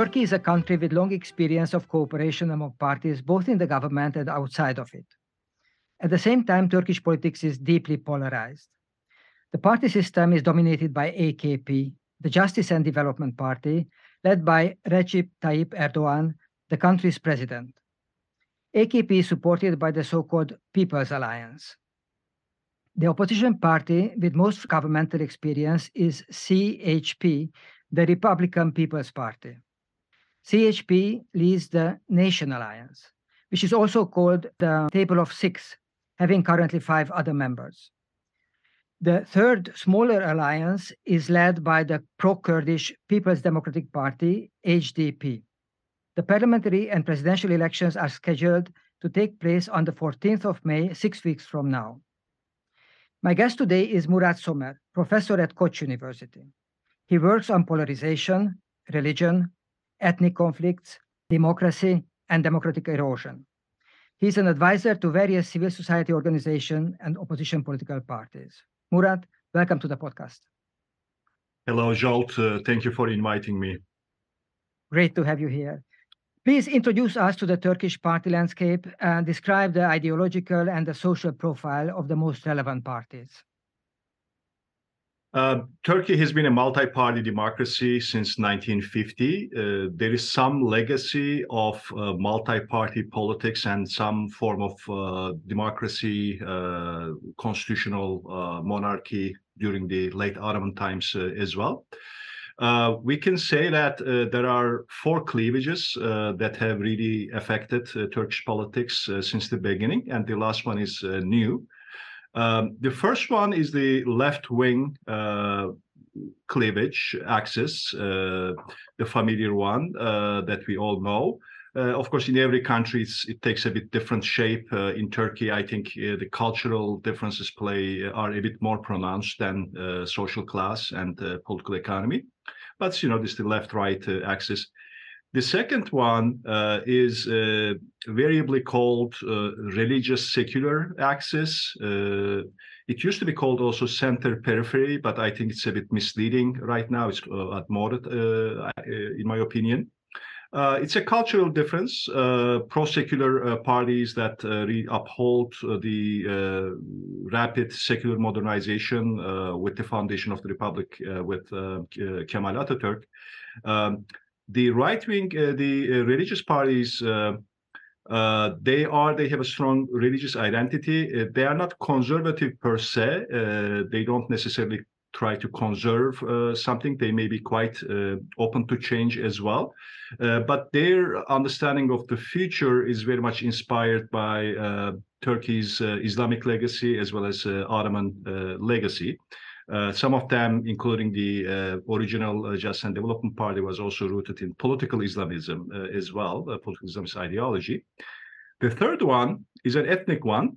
Turkey is a country with long experience of cooperation among parties, both in the government and outside of it. At the same time, Turkish politics is deeply polarized. The party system is dominated by AKP, the Justice and Development Party, led by Recep Tayyip Erdogan, the country's president. AKP is supported by the so-called People's Alliance. The opposition party with most governmental experience is CHP, the Republican People's Party. CHP leads the Nation Alliance, which is also called the Table of Six, having currently five other members. The third, smaller alliance is led by the pro-Kurdish People's Democratic Party, HDP. The parliamentary and presidential elections are scheduled to take place on the 14th of May, six weeks from now. My guest today is Murat Somer, professor at Koç University. He works on polarization, religion, ethnic conflicts, democracy, and democratic erosion. He's an advisor to various civil society organizations and opposition political parties. Murat, welcome to the podcast. Hello, Zsolt. Uh, thank you for inviting me. Great to have you here. Please introduce us to the Turkish party landscape and describe the ideological and the social profile of the most relevant parties. Uh, Turkey has been a multi-party democracy since 1950. Uh, there is some legacy of uh, multi-party politics and some form of uh, democracy, uh, constitutional monarchy during the late Ottoman times as well. we can say that there are four cleavages that have really affected Turkish politics since the beginning, and the last one is new. Um, the first one is the left wing uh, cleavage axis, uh, the familiar one uh, that we all know. Uh, of course, in every country, it takes a bit different shape. Uh, in Turkey, I think uh, the cultural differences play are a bit more pronounced than social class and political economy. But you know, this is the left-right axis. The second one uh, is uh, variably called uh, religious secular axis. Uh, it used to be called also center periphery, but I think it's a bit misleading right now. It's uh, outmoded, uh, in my opinion. it's a cultural difference. pro-secular parties that uphold the rapid secular modernization with the foundation of the republic with Kemal Ataturk. Um, the right wing, uh, the uh, religious parties, uh, uh, they are they have a strong religious identity. Uh, they are not conservative per se. Uh, they don't necessarily try to conserve something. They may be quite open to change as well. but their understanding of the future is very much inspired by Turkey's Islamic legacy as well as Ottoman legacy. Uh, some of them, including the uh, original uh, Justice and Development Party, was also rooted in political Islamism uh, as well, political Islamist ideology. The third one is an ethnic one.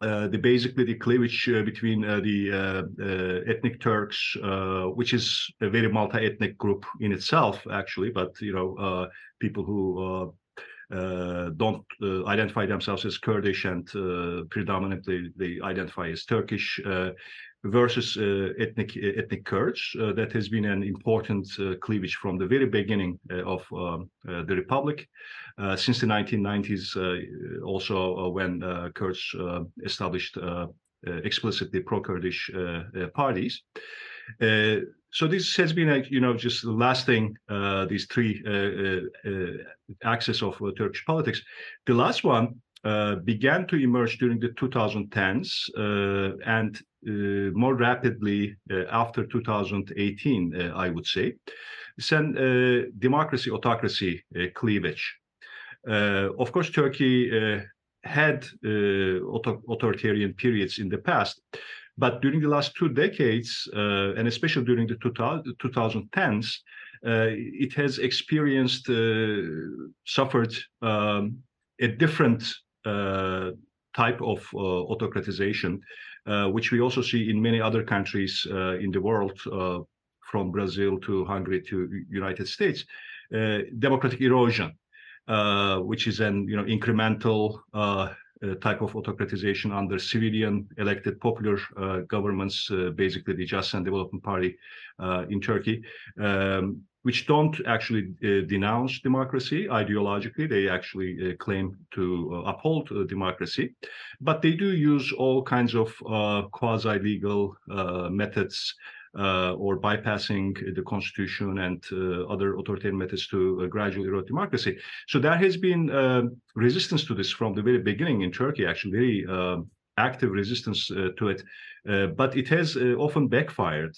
The basically the cleavage between the ethnic Turks, which is a very multi-ethnic group in itself, actually, but you know, people who uh, don't uh, identify themselves as Kurdish and uh, predominantly they identify as Turkish versus uh, ethnic ethnic Kurds. Uh, that has been an important uh, cleavage from the very beginning of um, the republic, since the 1990s. also, when Kurds established explicitly pro-Kurdish parties. Uh, so this has been a you know just lasting uh, these three uh, axes of Turkish politics. The last one uh, began to emerge during the 2010s uh, and uh, more rapidly uh, after 2018, uh, I would say. A democracy autocracy cleavage. of course, Turkey had auto authoritarian periods in the past, but during the last two decades, and especially during the 2010s, uh, it has experienced, uh, suffered um, a different uh, type of autocratization uh, which we also see in many other countries uh, in the world, uh, from Brazil to Hungary to United States, democratic erosion, which is an you know incremental uh, type of autocratization under civilian elected popular uh, governments, uh, basically the Just and Development Party in Turkey, um, which don't actually uh, denounce democracy ideologically. They actually uh, claim to uh, uphold uh, democracy, but they do use all kinds of uh, quasi-legal uh, methods or bypassing the constitution and other authoritarian methods to gradually erode democracy. So there has been resistance to this from the very beginning in Turkey, actually very active resistance to it, but it has often backfired.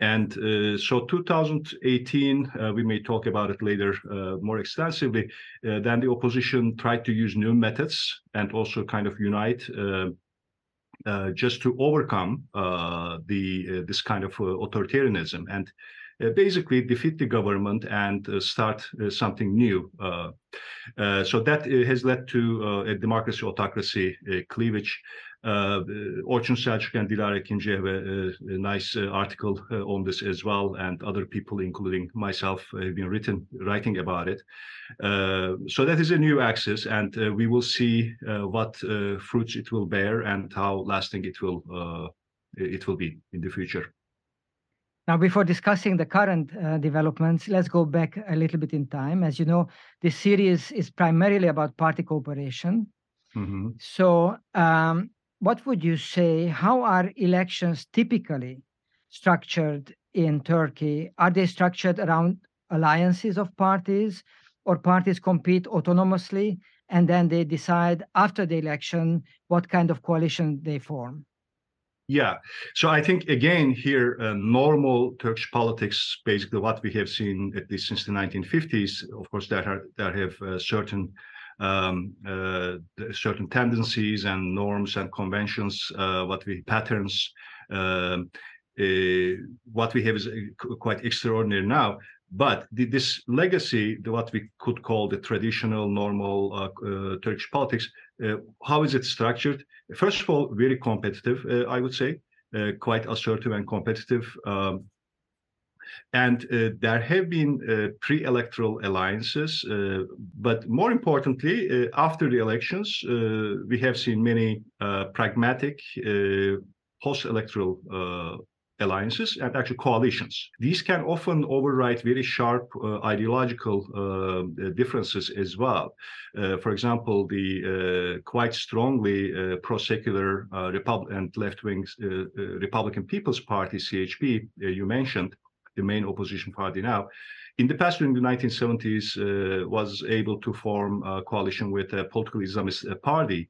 And uh, so 2018, uh, we may talk about it later uh, more extensively, uh, then the opposition tried to use new methods and also kind of unite uh, uh, just to overcome the this kind of authoritarianism and basically defeat the government and start something new. so that has led to a democracy autocracy cleavage Orçun Selçuk and Dilara Hekimci have a, a nice uh, article uh, on this as well, and other people, including myself, have been written writing about it. Uh, so that is a new axis, and uh, we will see uh, what fruits it will bear and how lasting it will it will be in the future. Now, before discussing the current uh, developments, let's go back a little bit in time. As you know, this series is primarily about party cooperation. Mm -hmm. So, um, what would you say? How are elections typically structured in Turkey? Are they structured around alliances of parties, or parties compete autonomously and then they decide after the election what kind of coalition they form? Yeah, so I think again here, uh, normal Turkish politics, basically what we have seen at least since the 1950s, of course, that are that have uh, certain um, uh, certain tendencies and norms and conventions, uh, what we patterns. Um, uh, what we have is quite extraordinary now. But the, this legacy, the, what we could call the traditional, normal uh, Turkish politics, uh, how is it structured? First of all, very competitive, uh, I would say, quite assertive and competitive. Um, and uh, there have been uh, pre-electoral alliances, uh, but more importantly, uh, after the elections, uh, we have seen many uh, pragmatic post-electoral alliances and actually coalitions. These can often override very sharp ideological differences as well. for example, the quite strongly pro-secular Repub and left-wing Republican People's Party, CHP, you mentioned, the main opposition party now, in the past during the 1970s uh, was able to form a coalition with a political Islamist uh, party,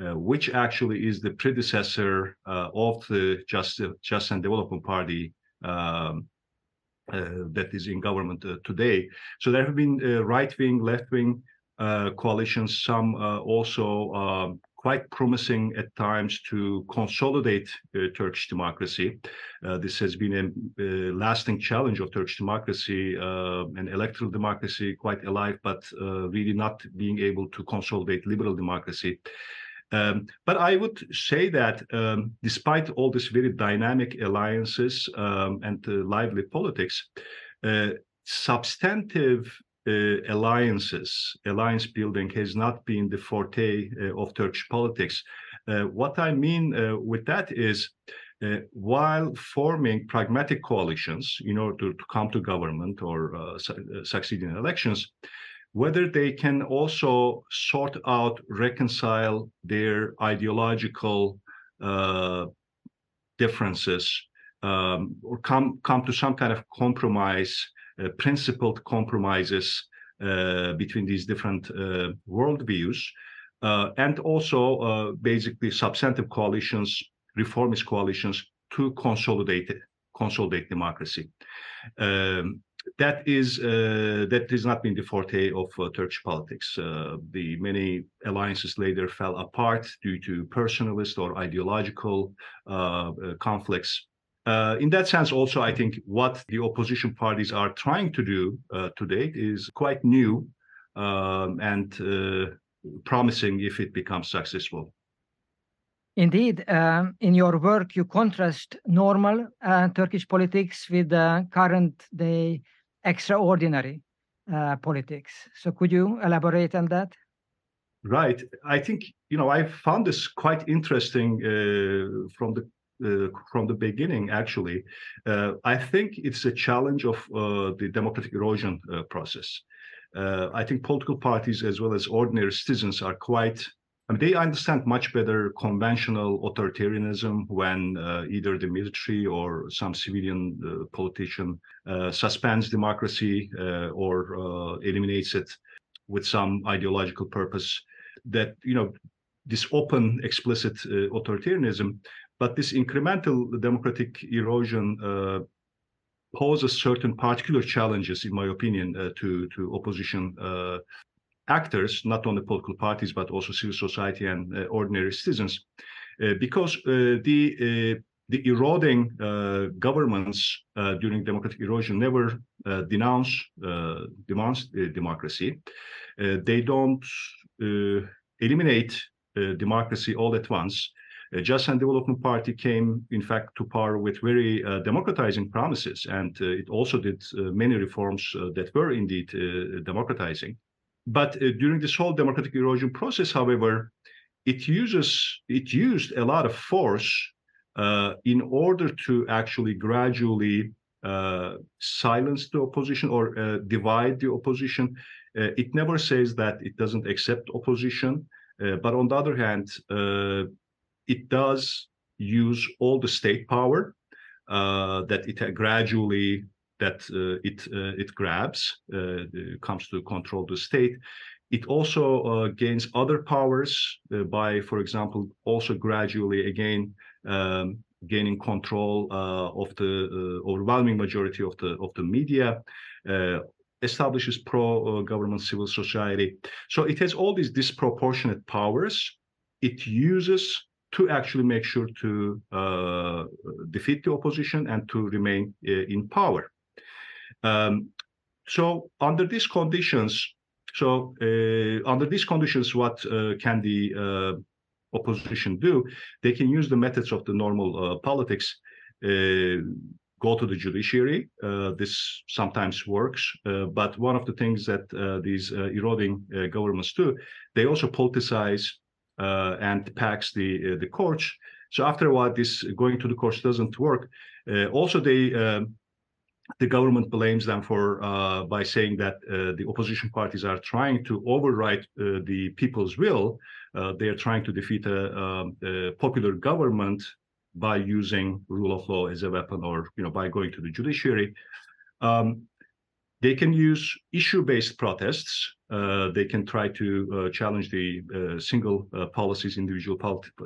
uh, which actually is the predecessor uh, of the Just, Just and Development Party um, uh, that is in government uh, today. So there have been right-wing, left-wing coalitions, some also um, quite promising at times to consolidate uh, Turkish democracy. Uh, this has been a, lasting challenge of Turkish democracy, uh, an electoral democracy quite alive, but uh, really not being able to consolidate liberal democracy. Um, but I would say that um, despite all these very dynamic alliances um, and uh, lively politics, uh, substantive alliances, alliance building has not been the forte uh, of Turkish politics. Uh, what I mean with that is, while forming pragmatic coalitions in order to come to government or su succeed in elections, whether they can also sort out, reconcile their ideological uh, differences um, or come come to some kind of compromise uh, principled compromises uh, between these different uh, worldviews, and also basically substantive coalitions, reformist coalitions to consolidate consolidate democracy. Um, that is uh, that has not been the forte of uh, Turkish politics. Uh, the many alliances later fell apart due to personalist or ideological conflicts. Uh, in that sense, also, I think what the opposition parties are trying to do uh, to date is quite new um, and uh, promising if it becomes successful. Indeed, um, in your work, you contrast normal uh, Turkish politics with the current day extraordinary uh, politics. So, could you elaborate on that? Right. I think you know I found this quite interesting uh, from the uh, from the beginning, actually, uh, I think it's a challenge of uh, the democratic erosion uh, process. Uh, I think political parties, as well as ordinary citizens, are quite. I mean, they understand much better conventional authoritarianism when uh, either the military or some civilian politician suspends democracy or eliminates it with some ideological purpose. That you know, this open, explicit authoritarianism but this incremental democratic erosion uh, poses certain particular challenges, in my opinion, uh, to to opposition uh, actors, not only political parties but also civil society and uh, ordinary citizens, uh, because uh, the the eroding governments during democratic erosion never denounce demands democracy. they don't eliminate democracy all at once uh, Justice and Development Party came, in fact, to power with very uh, democratizing promises, and uh, it also did uh, many reforms uh, that were indeed uh, democratizing. But during this whole democratic erosion process, however, it uses it used a lot of force in order to actually gradually silence the opposition or divide the opposition. it never says that it doesn't accept opposition, but on the other hand, it does use all the state power uh, that it gradually that uh, it uh, it grabs uh, comes to control the state. It also uh, gains other powers uh, by, for example, also gradually again um, gaining control of the overwhelming majority of the of the media. establishes pro-government civil society. So it has all these disproportionate powers. It uses to actually make sure to uh, defeat the opposition and to remain uh, in power. Um, so under these conditions, so uh, under these conditions, what uh, can the uh, opposition do? They can use the methods of the normal uh, politics. Go to the judiciary. this sometimes works, but one of the things that these eroding governments do, they also politicize uh, and packs the uh, the courts. So after a while, this going to the courts doesn't work. Uh, also, they um, the government blames them for uh, by saying that uh, the opposition parties are trying to override uh, the people's will. they are trying to defeat a, um, a, popular government by using rule of law as a weapon, or you know, by going to the judiciary. Um, they can use issue-based protests. Uh, they can try to uh, challenge the uh, single uh, policies, individual pol uh,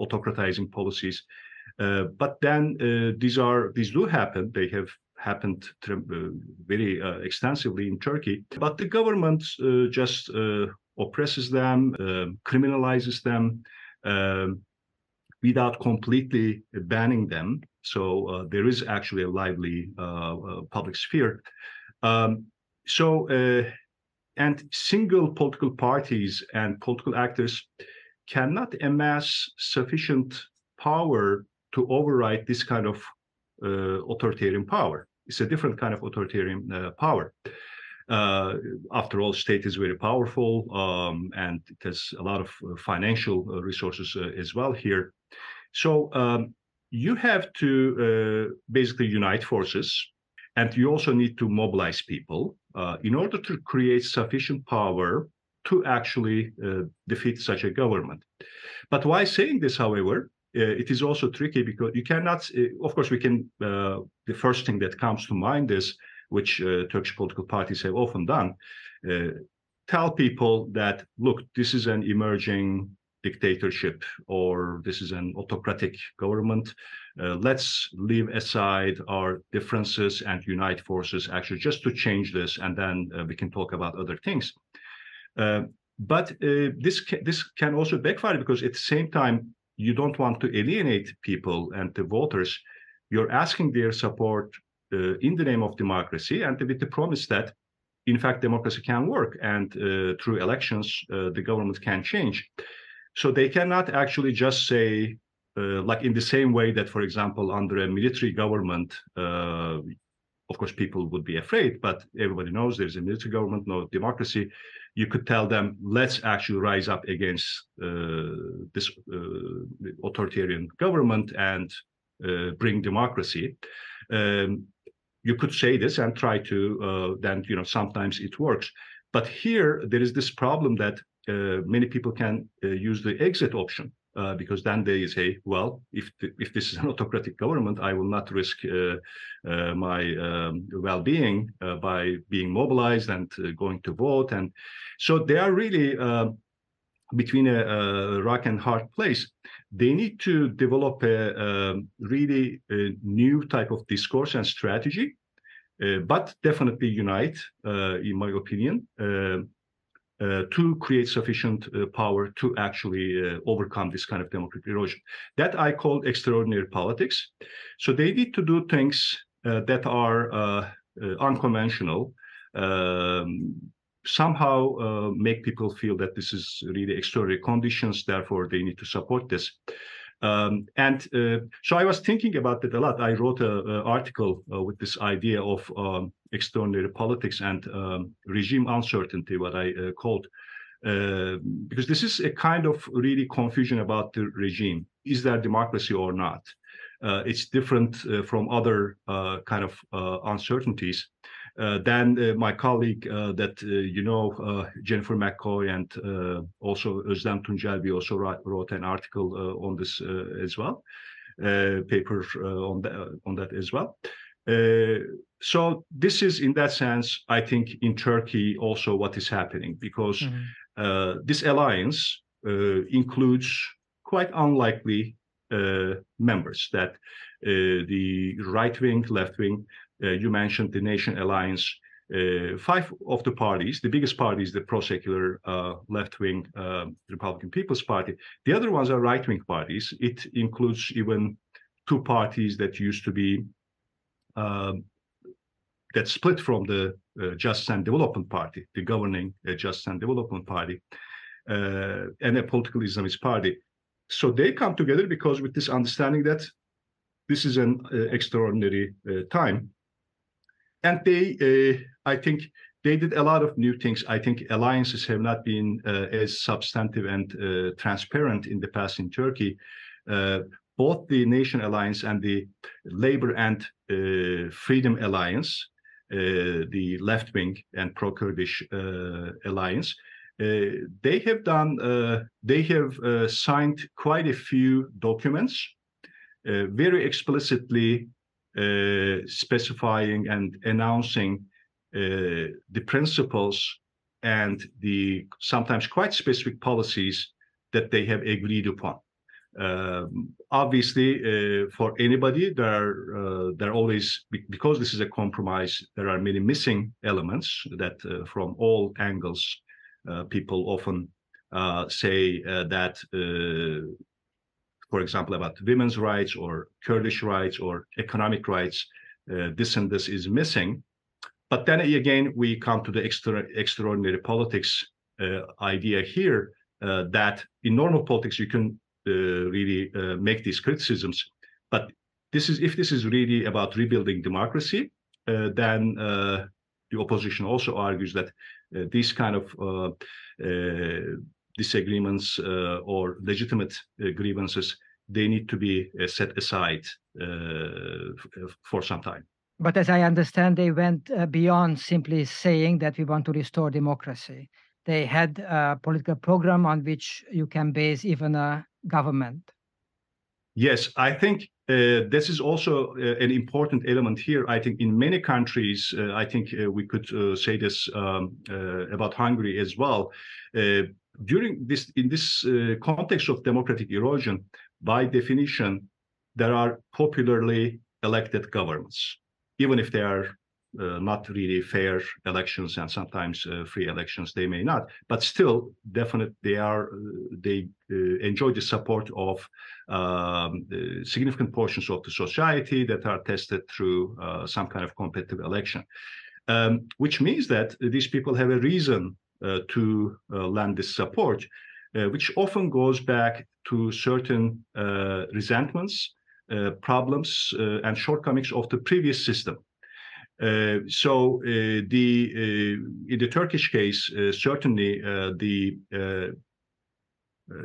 autocratizing policies. Uh, but then these are these do happen. They have happened very extensively in Turkey. But the government just oppresses them, criminalizes them. Without completely banning them. So there is actually a lively public sphere. Um, so, uh, and single political parties and political actors cannot amass sufficient power to override this kind of uh, authoritarian power. It's a different kind of authoritarian uh, power. Uh, after all, state is very powerful um, and it has a lot of uh, financial uh, resources uh, as well here. So um, you have to basically unite forces and you also need to mobilize people uh, in order to create sufficient power to actually uh, defeat such a government. But why saying this, however, uh, it is also tricky because you cannot, uh, of course, we can, uh, the first thing that comes to mind is, which uh, Turkish political parties have often done, tell people that, look, this is an emerging dictatorship or this is an autocratic government. Uh, let's leave aside our differences and unite forces actually just to change this and then uh, we can talk about other things. Uh, but uh, this, ca this can also backfire because at the same time, you don't want to alienate people and the voters. You're asking their support uh, in the name of democracy and with the promise that in fact democracy can work and uh, through elections the government can change. So they cannot actually just say, uh, like in the same way that, for example, under a military government, uh, of course, people would be afraid, but everybody knows there's a military government, no democracy. You could tell them, let's actually rise up against uh, this uh, authoritarian government and uh, bring democracy. Um, you could say this and try to, uh, then, you know, sometimes it works. But here, there is this problem that many people can uh, use the exit option uh, because then they say, well, if th if this is an autocratic government, I will not risk uh, uh, my um, well-being uh, by being mobilized and going to vote. And so they are really between a, a, rock and hard place. They need to develop a, a really a new type of discourse and strategy, but definitely unite, in my opinion. Uh, to create sufficient uh, power to actually uh, overcome this kind of democratic erosion. That I call extraordinary politics. So they need to do things that are unconventional, um, somehow uh, make people feel that this is really extraordinary conditions, therefore they need to support this. Um, and uh, so I was thinking about that a lot. I wrote an article uh, with this idea of um, extraordinary politics and um, regime uncertainty, what I uh, called, uh, because this is a kind of really confusion about the regime. Is there democracy or not? Uh, it's different uh, from other kind of uncertainties. Uh, then uh, my colleague uh, that you know, Jennifer McCoy, and also Özlem Tuncelbi also wrote an article on this as well, paper on that on that as well. So this is, in that sense, I think in Turkey also what is happening because mm -hmm. this alliance includes quite unlikely uh, members that uh, the right wing, left wing, uh, you mentioned the Nation Alliance. Uh, five of the parties, the biggest party is the pro-secular uh, left-wing Republican People's Party. The other ones are right-wing parties. It includes even two parties that used to be um, that split from the uh, Justice and Development Party, the governing uh, Justice and Development Party, uh, and a political Islamist party. So they come together because with this understanding that this is an extraordinary time and they, uh, I think, they did a lot of new things. I think alliances have not been uh, as substantive and uh, transparent in the past in Turkey. Uh, both the Nation Alliance and the Labor and uh, Freedom Alliance, uh, Uh, the left wing and pro-Kurdish uh, alliance, uh, they have done, they have signed quite a few documents, very explicitly uh, specifying and announcing uh, the principles and the sometimes quite specific policies that they have agreed upon. Um, obviously, uh, for anybody, there are uh, there are always because this is a compromise. There are many missing elements that, uh, from all angles, uh, people often say that for example, about women's rights or Kurdish rights or economic rights, uh, this and this is missing. But then again, we come to the extra, extraordinary politics uh, idea here uh, that in normal politics, you can uh, really uh, make these criticisms. But this is if this is really about rebuilding democracy, uh, then the opposition also argues that these kind of disagreements uh, or legitimate uh, grievances, they need to be uh, set aside for some time. But as I understand, they went beyond simply saying that we want to restore democracy. They had a political program on which you can base even a government. Yes, I think uh, this is also uh, an important element here. I think in many countries, uh, I think we could say this um, about Hungary as well during this in this uh, context of democratic erosion, by definition, there are popularly elected governments, even if they are uh, not really fair elections and sometimes uh, free elections they may not but still definitely they are uh, they uh, enjoy the support of um, significant portions of the society that are tested through uh, some kind of competitive election um, which means that these people have a reason uh, to uh, lend this support, uh, which often goes back to certain resentments, problems, and shortcomings of the previous system. Uh, so uh, the uh, in the Turkish case, certainly the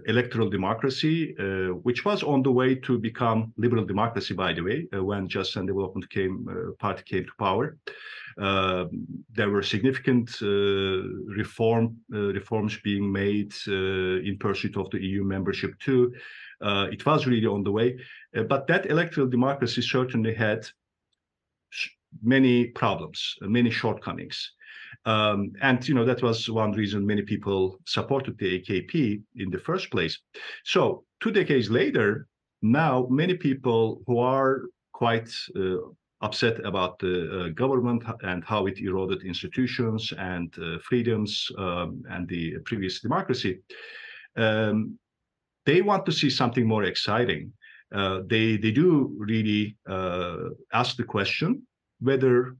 electoral democracy, which was on the way to become liberal democracy, by the way, when Justice and Development came party came to power. Uh, there were significant uh, reform uh, reforms being made in pursuit of the EU membership too. it was really on the way, but that electoral democracy certainly had many problems, many shortcomings. Um, and you know that was one reason many people supported the AKP in the first place. So two decades later, now many people who are quite uh, upset about the uh, government and how it eroded institutions and uh, freedoms um, and the previous democracy, um, they want to see something more exciting. Uh, they they do really uh, ask the question whether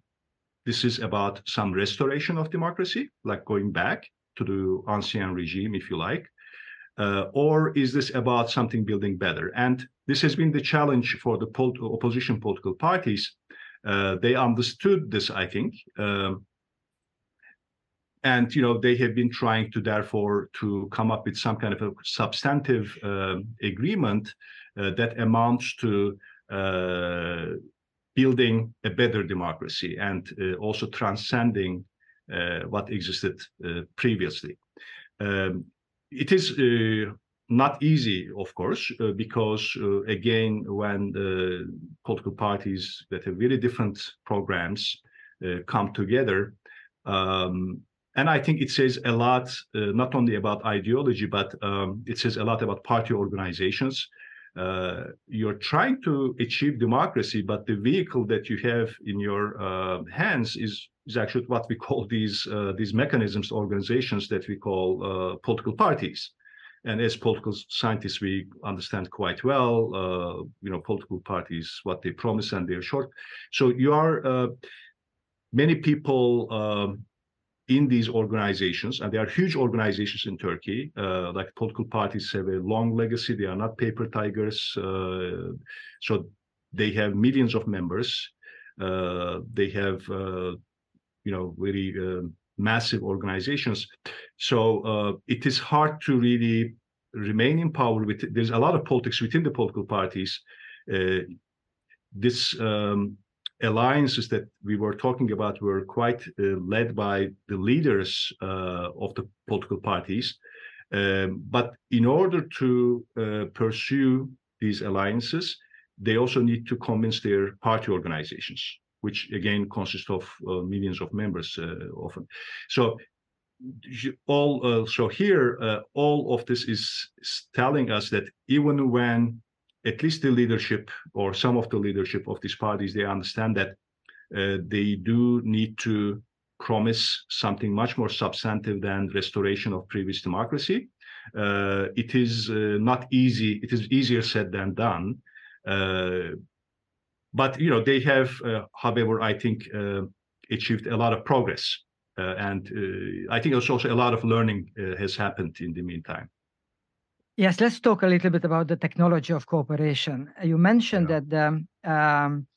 this is about some restoration of democracy, like going back to the ancien regime, if you like, uh, or is this about something building better? And this has been the challenge for the pol opposition political parties. Uh, they understood this, I think, um, and you know they have been trying to therefore to come up with some kind of a substantive uh, agreement that amounts to uh, building a better democracy and uh, also transcending uh, what existed uh, previously. Um, it is not easy, of course, uh, because uh, again, when the political parties that have very different programs come together, um, and I think it says a lot, not only about ideology, but um, it says a lot about party organizations uh, you're trying to achieve democracy, but the vehicle that you have in your uh, hands is is actually what we call these uh, these mechanisms, organizations that we call uh, political parties. And as political scientists, we understand quite well, uh, you know, political parties, what they promise and they're short. So you are uh, many people. Um, in these organizations, and they are huge organizations in Turkey. Uh, like political parties have a long legacy; they are not paper tigers. Uh, so they have millions of members. Uh, they have, uh, you know, very uh, massive organizations. So uh, it is hard to really remain in power. With there's a lot of politics within the political parties. this um, alliances that we were talking about were quite uh, led by the leaders uh, of the political parties. Um, but in order to uh, pursue these alliances, they also need to convince their party organizations, which again consist of uh, millions of members uh, often. So all uh, so here all of this is telling us that even when at least the leadership or some of the leadership of these parties, they understand that uh, they do need to promise something much more substantive than restoration of previous democracy. Uh, it is uh, not easy. It is easier said than done. Uh, but you know they have, uh, however, I think uh, achieved a lot of progress, and I think also a lot of learning has happened in the meantime. Yes, let's talk a little bit about the technology of cooperation. You mentioned yeah. that the um,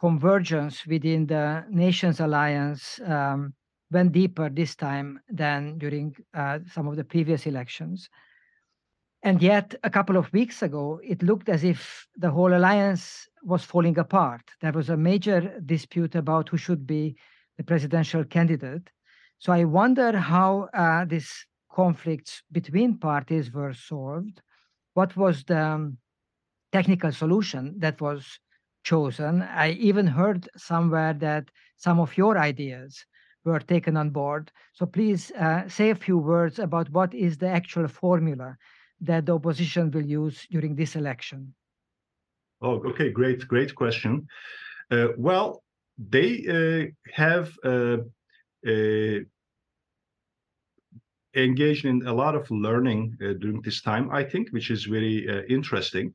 convergence within the Nations Alliance um, went deeper this time than during uh, some of the previous elections. And yet, a couple of weeks ago, it looked as if the whole alliance was falling apart. There was a major dispute about who should be the presidential candidate. So I wonder how uh, this conflicts between parties were solved, what was the um, technical solution that was chosen. I even heard somewhere that some of your ideas were taken on board. So please uh, say a few words about what is the actual formula that the opposition will use during this election. Oh, okay, great, great question. Uh, well, they uh, have uh, engaged in a lot of learning uh, during this time, I think, which is very uh, interesting.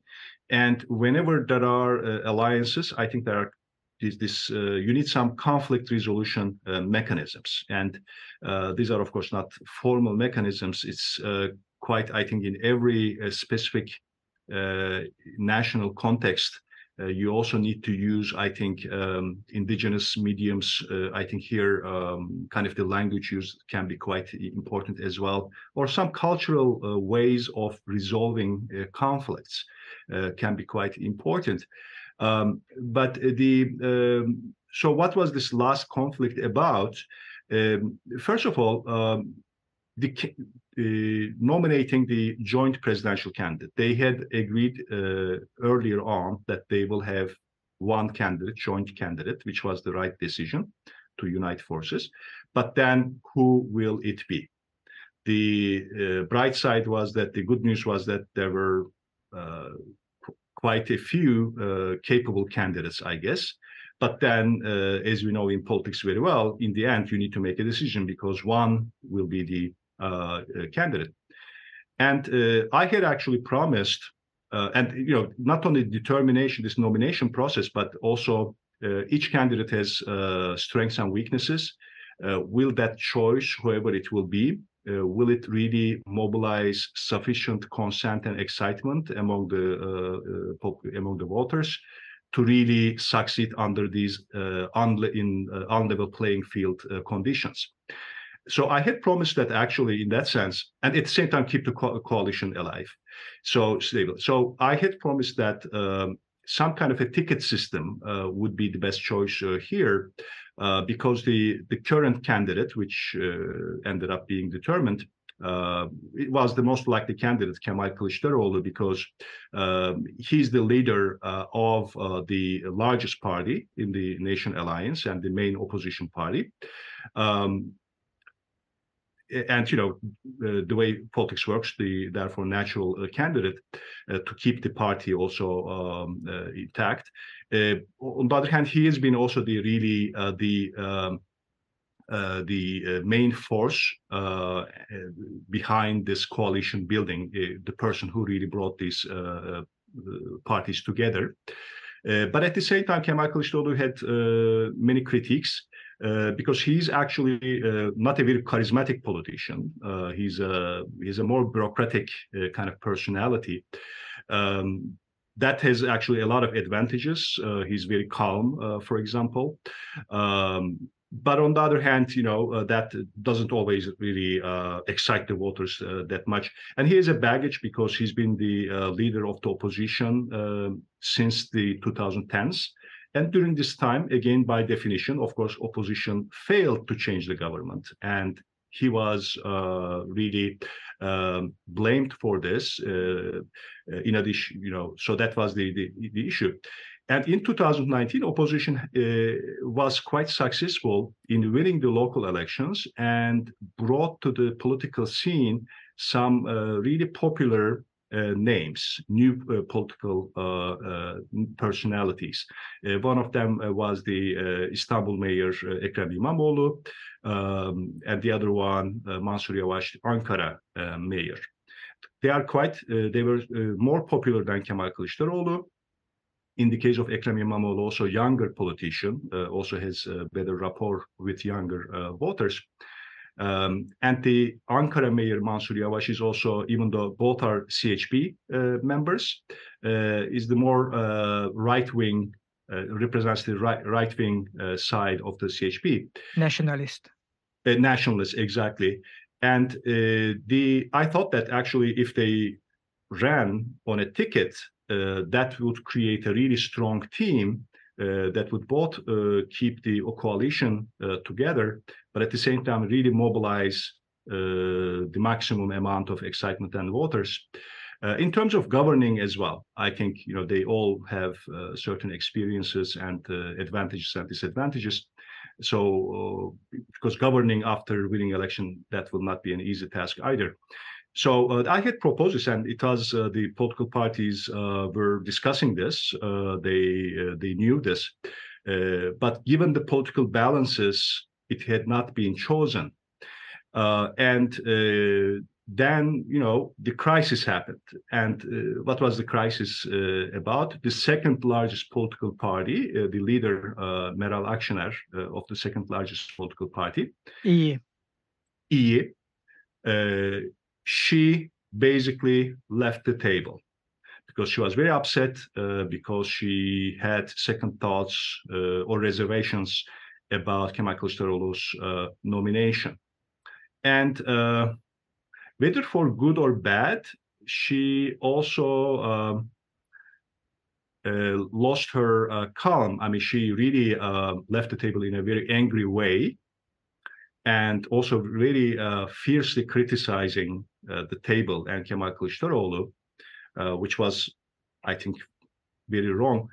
And whenever there are uh, alliances, I think there are this, this uh, you need some conflict resolution uh, mechanisms. And uh, these are, of course, not formal mechanisms. It's quite, I think, in every specific national context, you also need to use, I think, um, indigenous mediums. Uh, I think here, um, kind of the language use can be quite important as well, or some cultural uh, ways of resolving uh, conflicts uh, can be quite important. Um, but the um, so what was this last conflict about? Um, first of all, um, the, uh, nominating the joint presidential candidate. They had agreed uh, earlier on that they will have one candidate, joint candidate, which was the right decision to unite forces. But then who will it be? The uh, bright side was that the good news was that there were uh, quite a few uh, capable candidates, I guess. But then, uh, as we know in politics very well, in the end, you need to make a decision because one will be the Uh, uh, candidate. And uh, I had actually promised, uh, and you know, not only determination, this nomination process, but also each candidate has strengths and weaknesses. will that choice, whoever it will be, uh, will it really mobilize sufficient consent and excitement among the uh, uh, among the voters to really succeed under these unle in unlevel playing field conditions? So I had promised that actually in that sense, and at the same time keep the co coalition alive, so stable. So I had promised that um, some kind of a ticket system uh, would be the best choice uh, here, uh, because the the current candidate, which uh, ended up being determined, uh, it was the most likely candidate, Kemal Kılıçdaroğlu, because um, he's the leader uh, of the largest party in the Nation Alliance and the main opposition party. Um, and you know uh, the way politics works, the therefore natural uh, candidate uh, to keep the party also um, uh, intact. Uh, on the other hand, he has been also the really uh, the um, the main force behind this coalition building, the person who really brought these parties together. but at the same time, Kemal Kılıçdaroğlu had many critiques uh, because he's actually uh, not a very charismatic politician. Uh, he's a he's a more bureaucratic uh, kind of personality. Um, that has actually a lot of advantages. Uh, he's very calm, for example. Um, but on the other hand, you know that doesn't always really excite the voters that much. And he has a baggage because he's been the leader of the opposition since the 2010s. And during this time, again, by definition, of course, opposition failed to change the government. And he was uh, really um, blamed for this. Uh, uh, in addition, you know, so that was the, the, the issue. And in 2019, opposition uh, was quite successful in winning the local elections and brought to the political scene some uh, really popular uh, names, new uh, political uh, personalities. one of them was the Istanbul mayor Ekrem İmamoğlu, um, and the other one Mansur Yavaş, Ankara mayor. They are quite, they were more popular than Kemal Kılıçdaroğlu in the case of Ekrem İmamoğlu, also younger politician, uh, also has uh, better rapport with younger uh, voters. Um, and the Ankara Mayor Mansur Yavaş is also, even though both are CHP uh, members, uh, is the more uh, right-wing, uh, represents the right right-wing uh, side of the CHP. Nationalist. Uh, nationalist, exactly. And the I thought that actually, if they ran on a ticket, that would create a really strong team uh, that would both uh, keep the coalition uh, together, but at the same time really mobilize the maximum amount of excitement and voters. Uh, in terms of governing as well, I think you know they all have uh, certain experiences and uh, advantages and disadvantages. So, because governing after winning election, that will not be an easy task either. So uh, I had proposals, and it was uh, the political parties uh, were discussing this. Uh, they uh, they knew this, uh, but given the political balances, it had not been chosen. and then you know the crisis happened, and what was the crisis about? The second largest political party, the leader Meral Akşener of the second largest political party, İyi. İyi she basically left the table because she was very upset uh, because she had second thoughts uh, or reservations about Kemal Kılıçdaroğlu's uh, nomination. And whether for good or bad, she also um, uh, lost her uh, calm. I mean, she really uh, left the table in a very angry way and also really uh, fiercely criticizing uh, the table and Kemal Kılıçdaroğlu, uh, which was, I think, very wrong.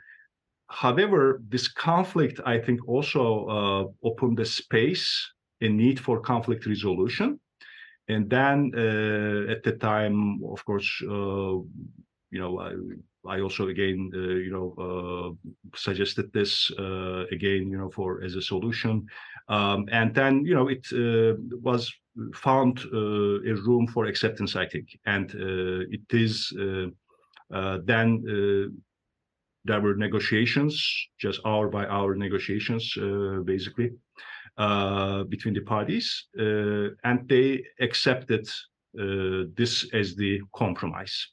However, this conflict, I think, also opened the space, a need for conflict resolution. And then at the time, of course, you know, I, also again, uh, you know, uh, suggested this uh, again, you know, for as a solution, um, and then you know it was found a room for acceptance, I think, and it is then there were negotiations, just hour by hour negotiations, basically, uh, between the parties, uh, and they accepted uh, this as the compromise.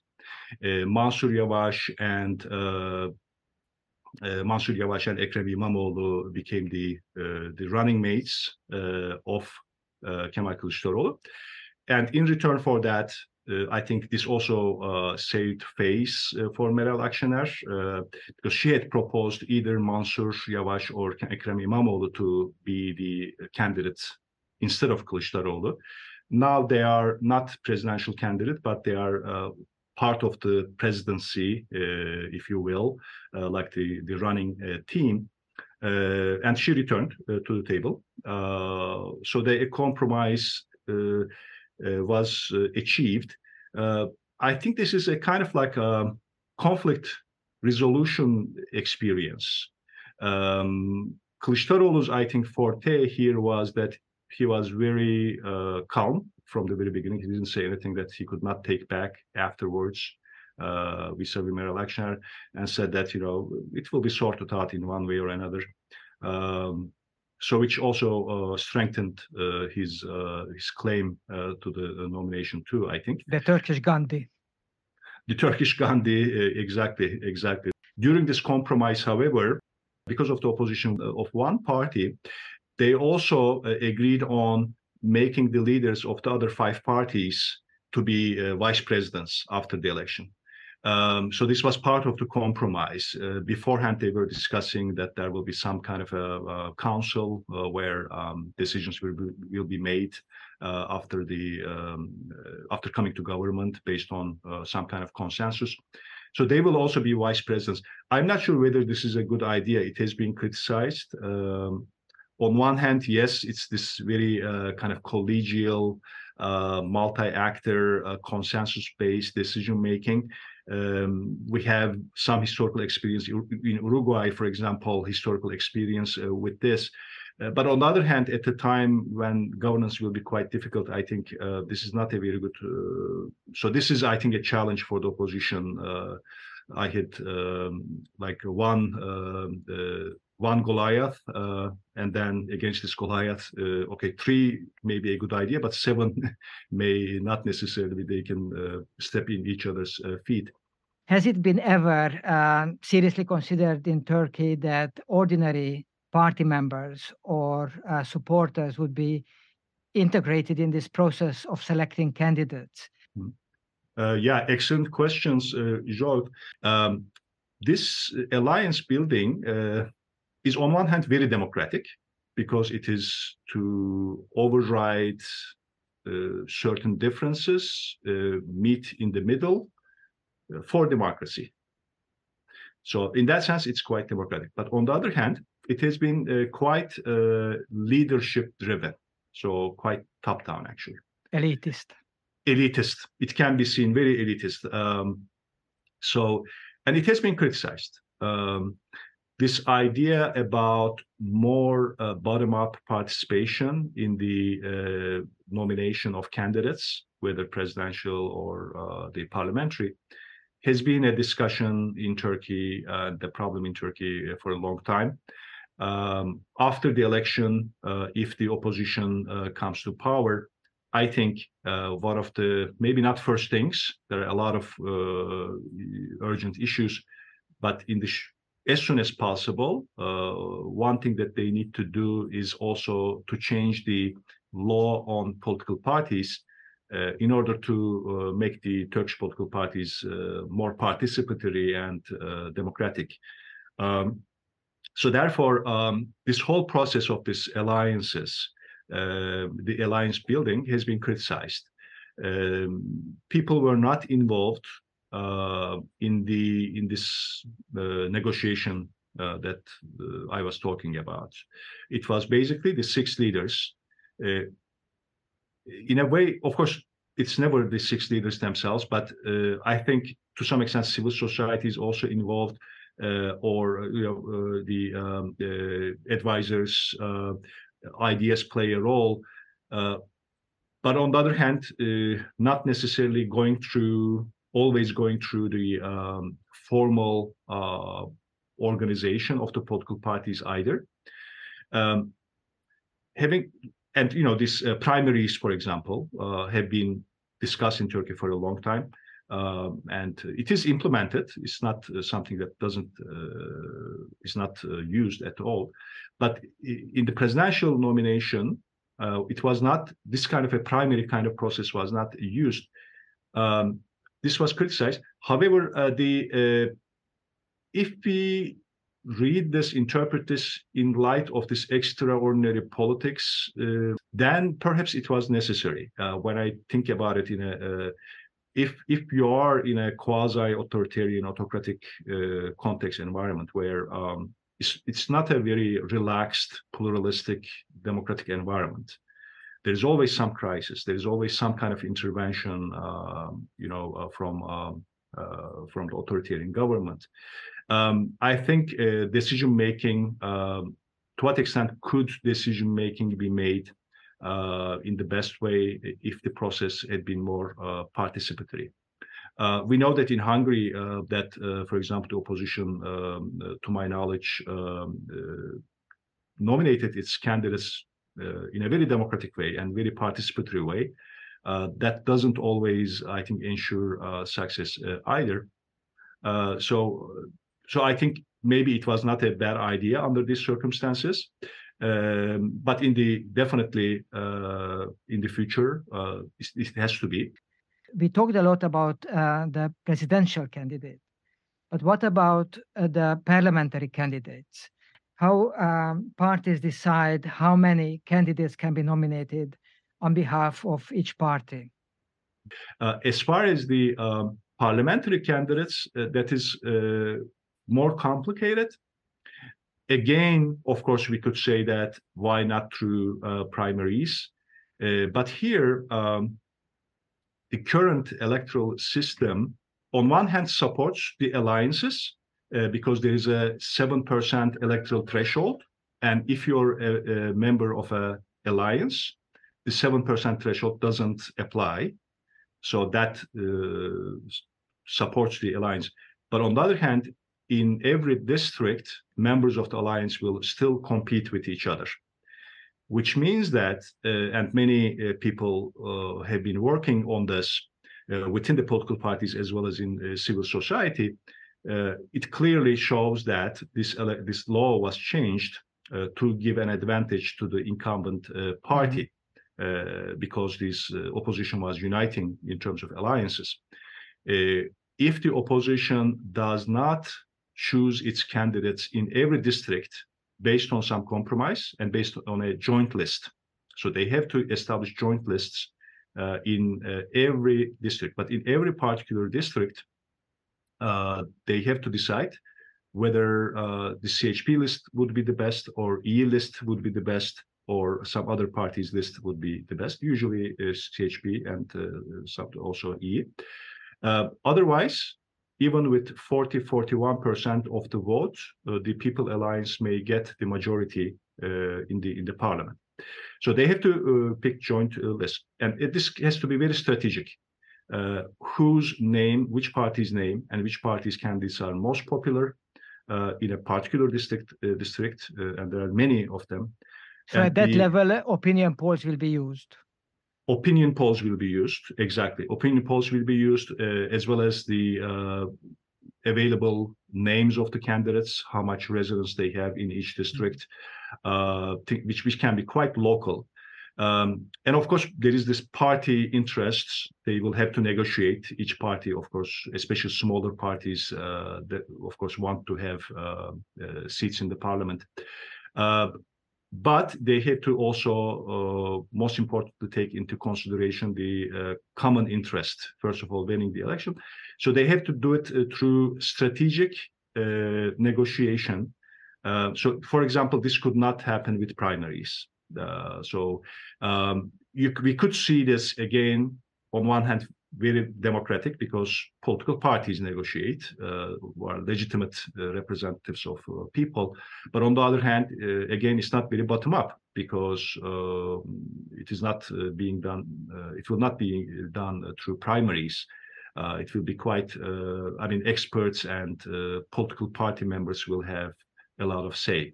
Uh, Mansur Yavaş and uh, uh, Mansur Yavaş and Ekrem İmamoğlu became the the running mates of Kemal Kılıçdaroğlu. And in return for that, uh, I think this also uh, saved face uh, for Meral Akşener because she had proposed either Mansur Yavaş or Ekrem İmamoğlu to be the candidates instead of Kılıçdaroğlu. Now they are not presidential candidate, but they are part of the presidency, uh, if you will, uh, like the, the running uh, team. and she returned to the table. so the compromise was achieved. I think this is a kind of like a conflict resolution experience. Um, Kılıçdaroğlu's, I think, forte here was that he was very uh, calm from the very beginning. He didn't say anything that he could not take back afterwards uh, vis-a-vis Akşener and said that, you know, it will be sorted out in one way or another. Um, so which also uh, strengthened uh, his uh, his claim uh, to the nomination too, I think. The Turkish Gandhi. The Turkish Gandhi, uh, exactly, exactly. During this compromise, however, because of the opposition of one party, they also agreed on making the leaders of the other five parties to be uh, vice presidents after the election. Um, so this was part of the compromise. Uh, beforehand, they were discussing that there will be some kind of a, a council uh, where um, decisions will be, will be made uh, after the um, uh, after coming to government based on uh, some kind of consensus. So they will also be vice presidents. I'm not sure whether this is a good idea. It has been criticized. On one hand, yes, it's this very uh, kind of collegial, uh, multi-actor, uh, consensus-based decision-making. Um, we have some historical experience in Uruguay, for example, historical experience uh, with this. Uh, but on the other hand, at the time when governance will be quite difficult, I think uh, this is not a very good. so this is, I think, a challenge for the opposition. I had um, like one um, one Goliath, uh, and then against this Goliath, uh, okay, three may be a good idea, but seven may not necessarily. They can uh, step in each other's uh, feet. Has it been ever um, seriously considered in Turkey that ordinary party members or uh, supporters would be integrated in this process of selecting candidates? Hmm. Uh, yeah, excellent questions, uh, Um, this alliance building is on one hand very democratic because it is to override uh, certain differences, uh, meet in the middle uh, for democracy. So in that sense, it's quite democratic. But on the other hand, it has been uh, quite uh, leadership driven. So quite top down, actually. Elitist. Elitist. It can be seen very elitist. Um, so, and it has been criticized. Um, this idea about more uh, bottom-up participation in the uh, nomination of candidates, whether presidential or uh, the parliamentary, has been a discussion in Turkey, uh, the problem in Turkey uh, for a long time. Um, after the election, uh, if the opposition comes to power, I think uh, one of the maybe not first things. There are a lot of uh, urgent issues, but in the as soon as possible, uh, one thing that they need to do is also to change the law on political parties uh, in order to uh, make the Turkish political parties uh, more participatory and democratic. Um, so therefore, um, this whole process of these alliances, the alliance building has been criticized. Um, people were not involved uh, in the in this uh, negotiation uh, that I was talking about. It was basically the six leaders in a way, of course, it's never the six leaders themselves, but uh, I think to some extent civil society is also involved, uh, or you know uh, the, um, the, advisors, uh, ideas play a role. Uh, but on the other hand, uh, not necessarily going through always going through the um, formal organization of the political parties either. Um, having and you know these uh, primaries, for example, uh, have been discussed in Turkey for a long time, um, and it is implemented. It's not uh, something that doesn't uh, is not uh, used at all. But in the presidential nomination, uh, it was not this kind of a primary kind of process was not used. Um, this was criticized. However, the if we read this, interpret this in light of this extraordinary politics, uh, then perhaps it was necessary. Uh, when I think about it in a, uh, if if you are in a quasi-authoritarian, autocratic uh, context environment where um, it's, it's not a very relaxed, pluralistic, democratic environment, there is always some crisis. There is always some kind of intervention, um, you know, uh, from um, uh, from the authoritarian government. Um, I think uh, decision making, um, to what extent could decision making be made uh, in the best way if the process had been more uh, participatory? Uh, we know that in Hungary, uh, that uh, for example, the opposition, um, to my knowledge, um, nominated its candidates in a very democratic way and very participatory way. that doesn't always, I think, ensure success either. so so I think maybe it was not a bad idea under these circumstances. Um, but in the definitely uh, in the future, uh, it, it, has to be. We talked a lot about uh, the presidential candidate, but what about uh, the parliamentary candidates? How um, parties decide how many candidates can be nominated on behalf of each party? Uh, as far as the um, parliamentary candidates, uh, that is more complicated. Again, of course, we could say that why not through uh, primaries? Uh, but here, um, the current electoral system, on one hand, supports the alliances uh, because there is a 7% electoral threshold. And if you're a, a member of an alliance, the 7% threshold doesn't apply. So that uh, supports the alliance. But on the other hand, in every district, members of the alliance will still compete with each other, which means that, uh, and many uh, people uh, have been working on this uh, within the political parties as well as in uh, civil society, uh, it clearly shows that this, this law was changed to give an advantage to the incumbent party mm-hmm. because this opposition was uniting in terms of alliances. if the opposition does not choose its candidates in every district based on some compromise and based on a joint list. So they have to establish joint lists uh, in uh, every district, but in every particular district, uh, they have to decide whether uh, the CHP list would be the best or E list would be the best or some other parties list would be the best. Usually is CHP and uh, also E. Uh, otherwise, even with 40, 41% of the vote, uh, the People Alliance may get the majority uh, in the in the parliament. So they have to uh, pick joint uh, list, and it, this has to be very strategic. Uh, whose name, which party's name, and which party's candidates are most popular uh, in a particular district, district, and there are many of them. So and at that the, level, opinion polls will be used. Opinion polls will be used. Exactly, opinion polls will be used uh, as well as the uh, available names of the candidates, how much residence they have in each district, uh, which which can be quite local. Um, and of course, there is this party interests. They will have to negotiate. Each party, of course, especially smaller parties, uh, that of course want to have uh, uh, seats in the parliament. Uh, but they have to also, uh, most important, to take into consideration the uh, common interest. First of all, winning the election. So they have to do it through strategic negotiation. so, for example, this could not happen with primaries. Uh, so um, you, we could see this again on one hand very democratic because political parties negotiate uh, are legitimate uh, representatives of uh, people but on the other hand uh, again it's not very bottom up because uh, it is not being done it will not be done through primaries it will be quite i mean experts and political party members will have a lot of say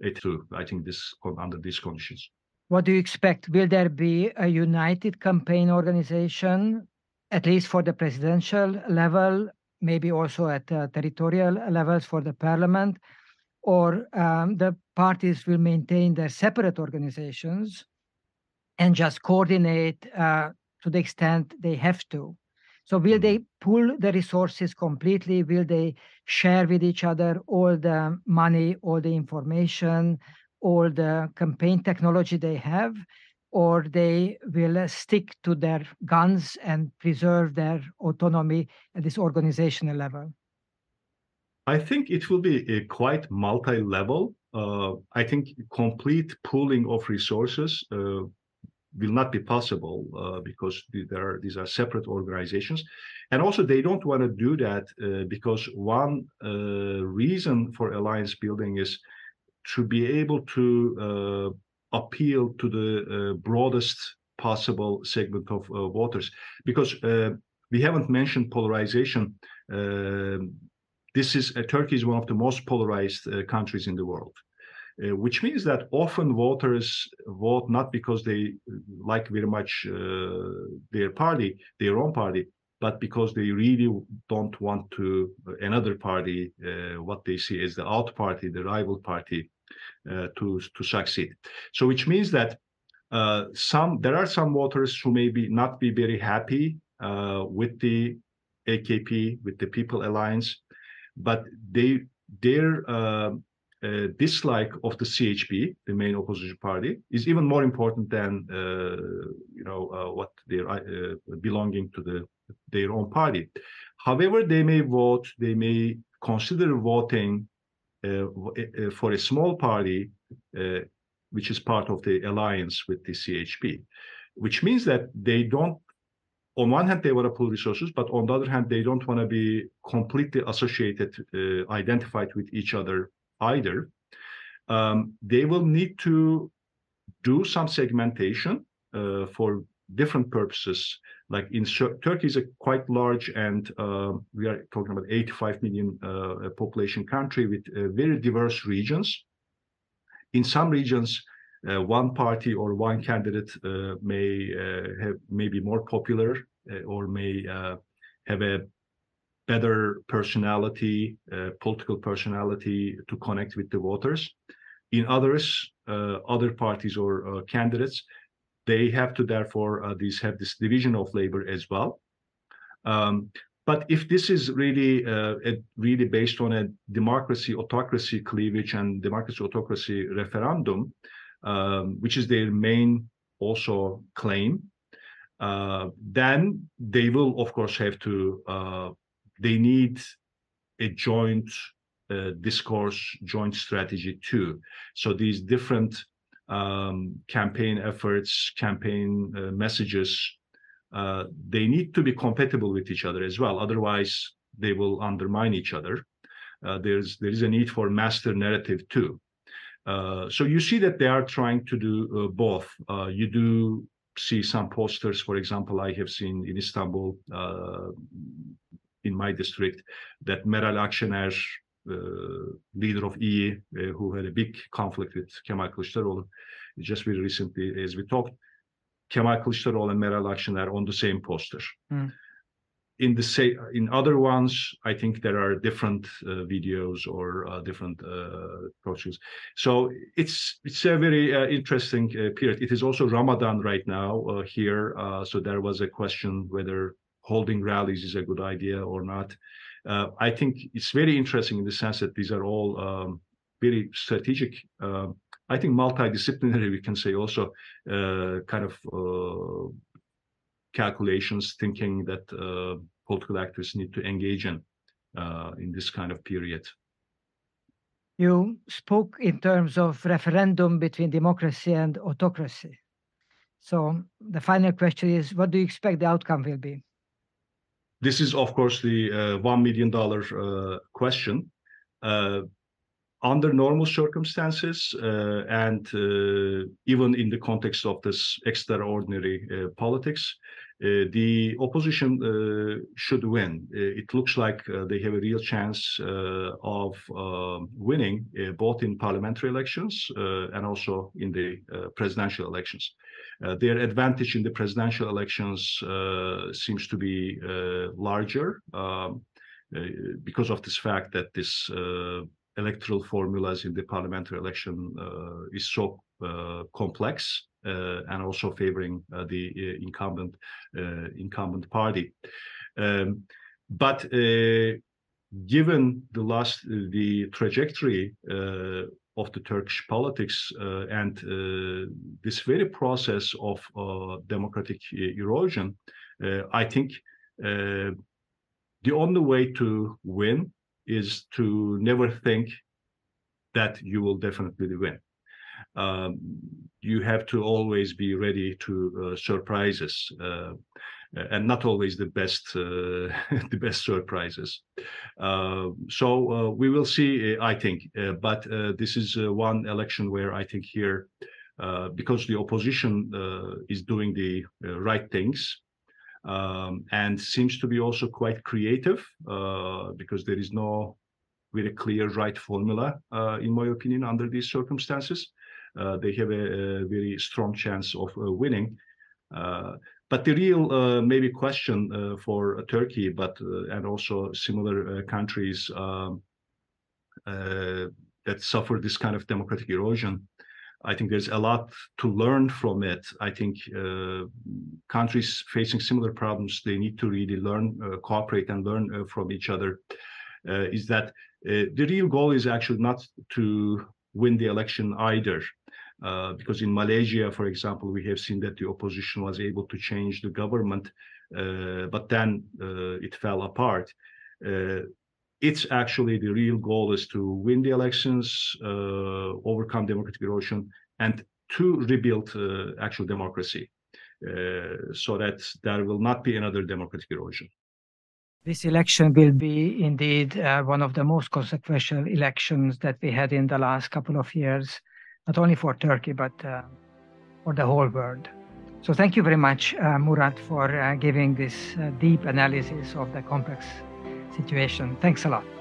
it too. I think this under these conditions. What do you expect? Will there be a united campaign organization, at least for the presidential level, maybe also at uh, territorial levels for the parliament, or um, the parties will maintain their separate organizations and just coordinate uh, to the extent they have to? So will they pool the resources completely? Will they share with each other all the money, all the information, all the campaign technology they have? Or they will stick to their guns and preserve their autonomy at this organizational level? I think it will be quite multi-level. Uh, I think complete pooling of resources uh, will not be possible uh, because there are, these are separate organizations. And also they don't want to do that uh, because one uh, reason for alliance building is to be able to uh, appeal to the uh, broadest possible segment of uh, voters. Because we haven't mentioned polarization. this is Turkey is one of the most polarized countries in the world. Uh, which means that often voters vote not because they like very much uh, their party, their own party, but because they really don't want to uh, another party, uh, what they see as the out party, the rival party, uh, to to succeed. So, which means that uh, some there are some voters who may be not be very happy with the AKP, with the People Alliance, but they their uh, dislike of the CHP, the main opposition party, is even more important than uh, you know uh, what they're uh, belonging to the their own party. However, they may vote, they may consider voting uh, uh, for a small party, which is part of the alliance with the CHP, which means that they don't. On one hand, they want to pull resources, but on the other hand, they don't want to be completely associated, identified with each other either, um, they will need to do some segmentation uh, for different purposes. Like in Turkey is a quite large and uh, we are talking about 85 million uh, population country with uh, very diverse regions. In some regions, uh, one party or one candidate uh, may have may be more popular or may have a better personality, uh, political personality to connect with the voters. In others, uh, other parties or uh, candidates, they have to therefore uh, these have this division of labor as well. Um, but if this is really uh, a, really based on a democracy autocracy cleavage and democracy autocracy referendum, um, which is their main also claim, uh, then they will of course have to they need a joint uh, discourse, joint strategy too. So these different um, campaign efforts, campaign uh, messages, uh, they need to be compatible with each other as well. Otherwise, they will undermine each other. Uh, there's there is a need for master narrative too. Uh, so you see that they are trying to do uh, both. you do see some posters, for example, I have seen in Istanbul in my district that Meral Akşener, uh, leader of İYİ, uh, who had a big conflict with Kemal Kılıçdaroğlu, just very recently, as we talked, Kemal Kılıçdaroğlu and Meral Akşener on the same poster. Mm. In the say in other ones, I think there are different uh, videos or uh, different uh, approaches. So it's it's a very uh, interesting uh, period. It is also Ramadan right now uh, here, so there was a question whether holding rallies is a good idea or not. I think it's very interesting in the sense that these are all um, very strategic um, I think multidisciplinary, we can say also uh, kind of uh, calculations, thinking that uh, political actors need to engage in uh, in this kind of period. You spoke in terms of referendum between democracy and autocracy. So the final question is, what do you expect the outcome will be? This is, of course, the uh, $1 million uh, question under normal circumstances uh, and uh, even in the context of this extraordinary uh, politics, uh, the opposition uh, should win. Uh, it looks like they have a real chance of winning both in parliamentary elections and also in the presidential elections. Their advantage in the presidential elections seems to be larger um, because of this fact that this electoral formulas in the parliamentary election uh, is so uh, complex uh, and also favoring the incumbent incumbent party. Um, but given the last the trajectory of the Turkish politics uh, and uh, this very process of uh, democratic erosion, I think the only way to win is to never think that you will definitely win. Um, you have to always be ready to uh, surprises uh, and not always the best uh, the best surprises uh, so uh, we will see i think but this is one election where i think here because the opposition is doing the right things um, and seems to be also quite creative because there is no very clear right formula, in my opinion, under these circumstances. Uh, they have a, a, very strong chance of uh, winning. Uh, but the real uh, maybe question for Turkey, but and also similar countries um, that suffer this kind of democratic erosion I think there's a lot to learn from it. I think uh, countries facing similar problems, they need to really learn, uh, cooperate and learn uh, from each other. Uh, is that uh, the real goal is actually not to win the election either. Uh, because in Malaysia, for example, we have seen that the opposition was able to change the government, but then it fell apart. It's actually the real goal is to win the elections, uh, overcome democratic erosion, and to rebuild uh, actual democracy. Uh, so that there will not be another democratic erosion. This election will be indeed uh, one of the most consequential elections that we had in the last couple of years, not only for Turkey, but uh, for the whole world. So thank you very much, uh, Murat, for giving this deep analysis of the complex situation. Thanks a lot.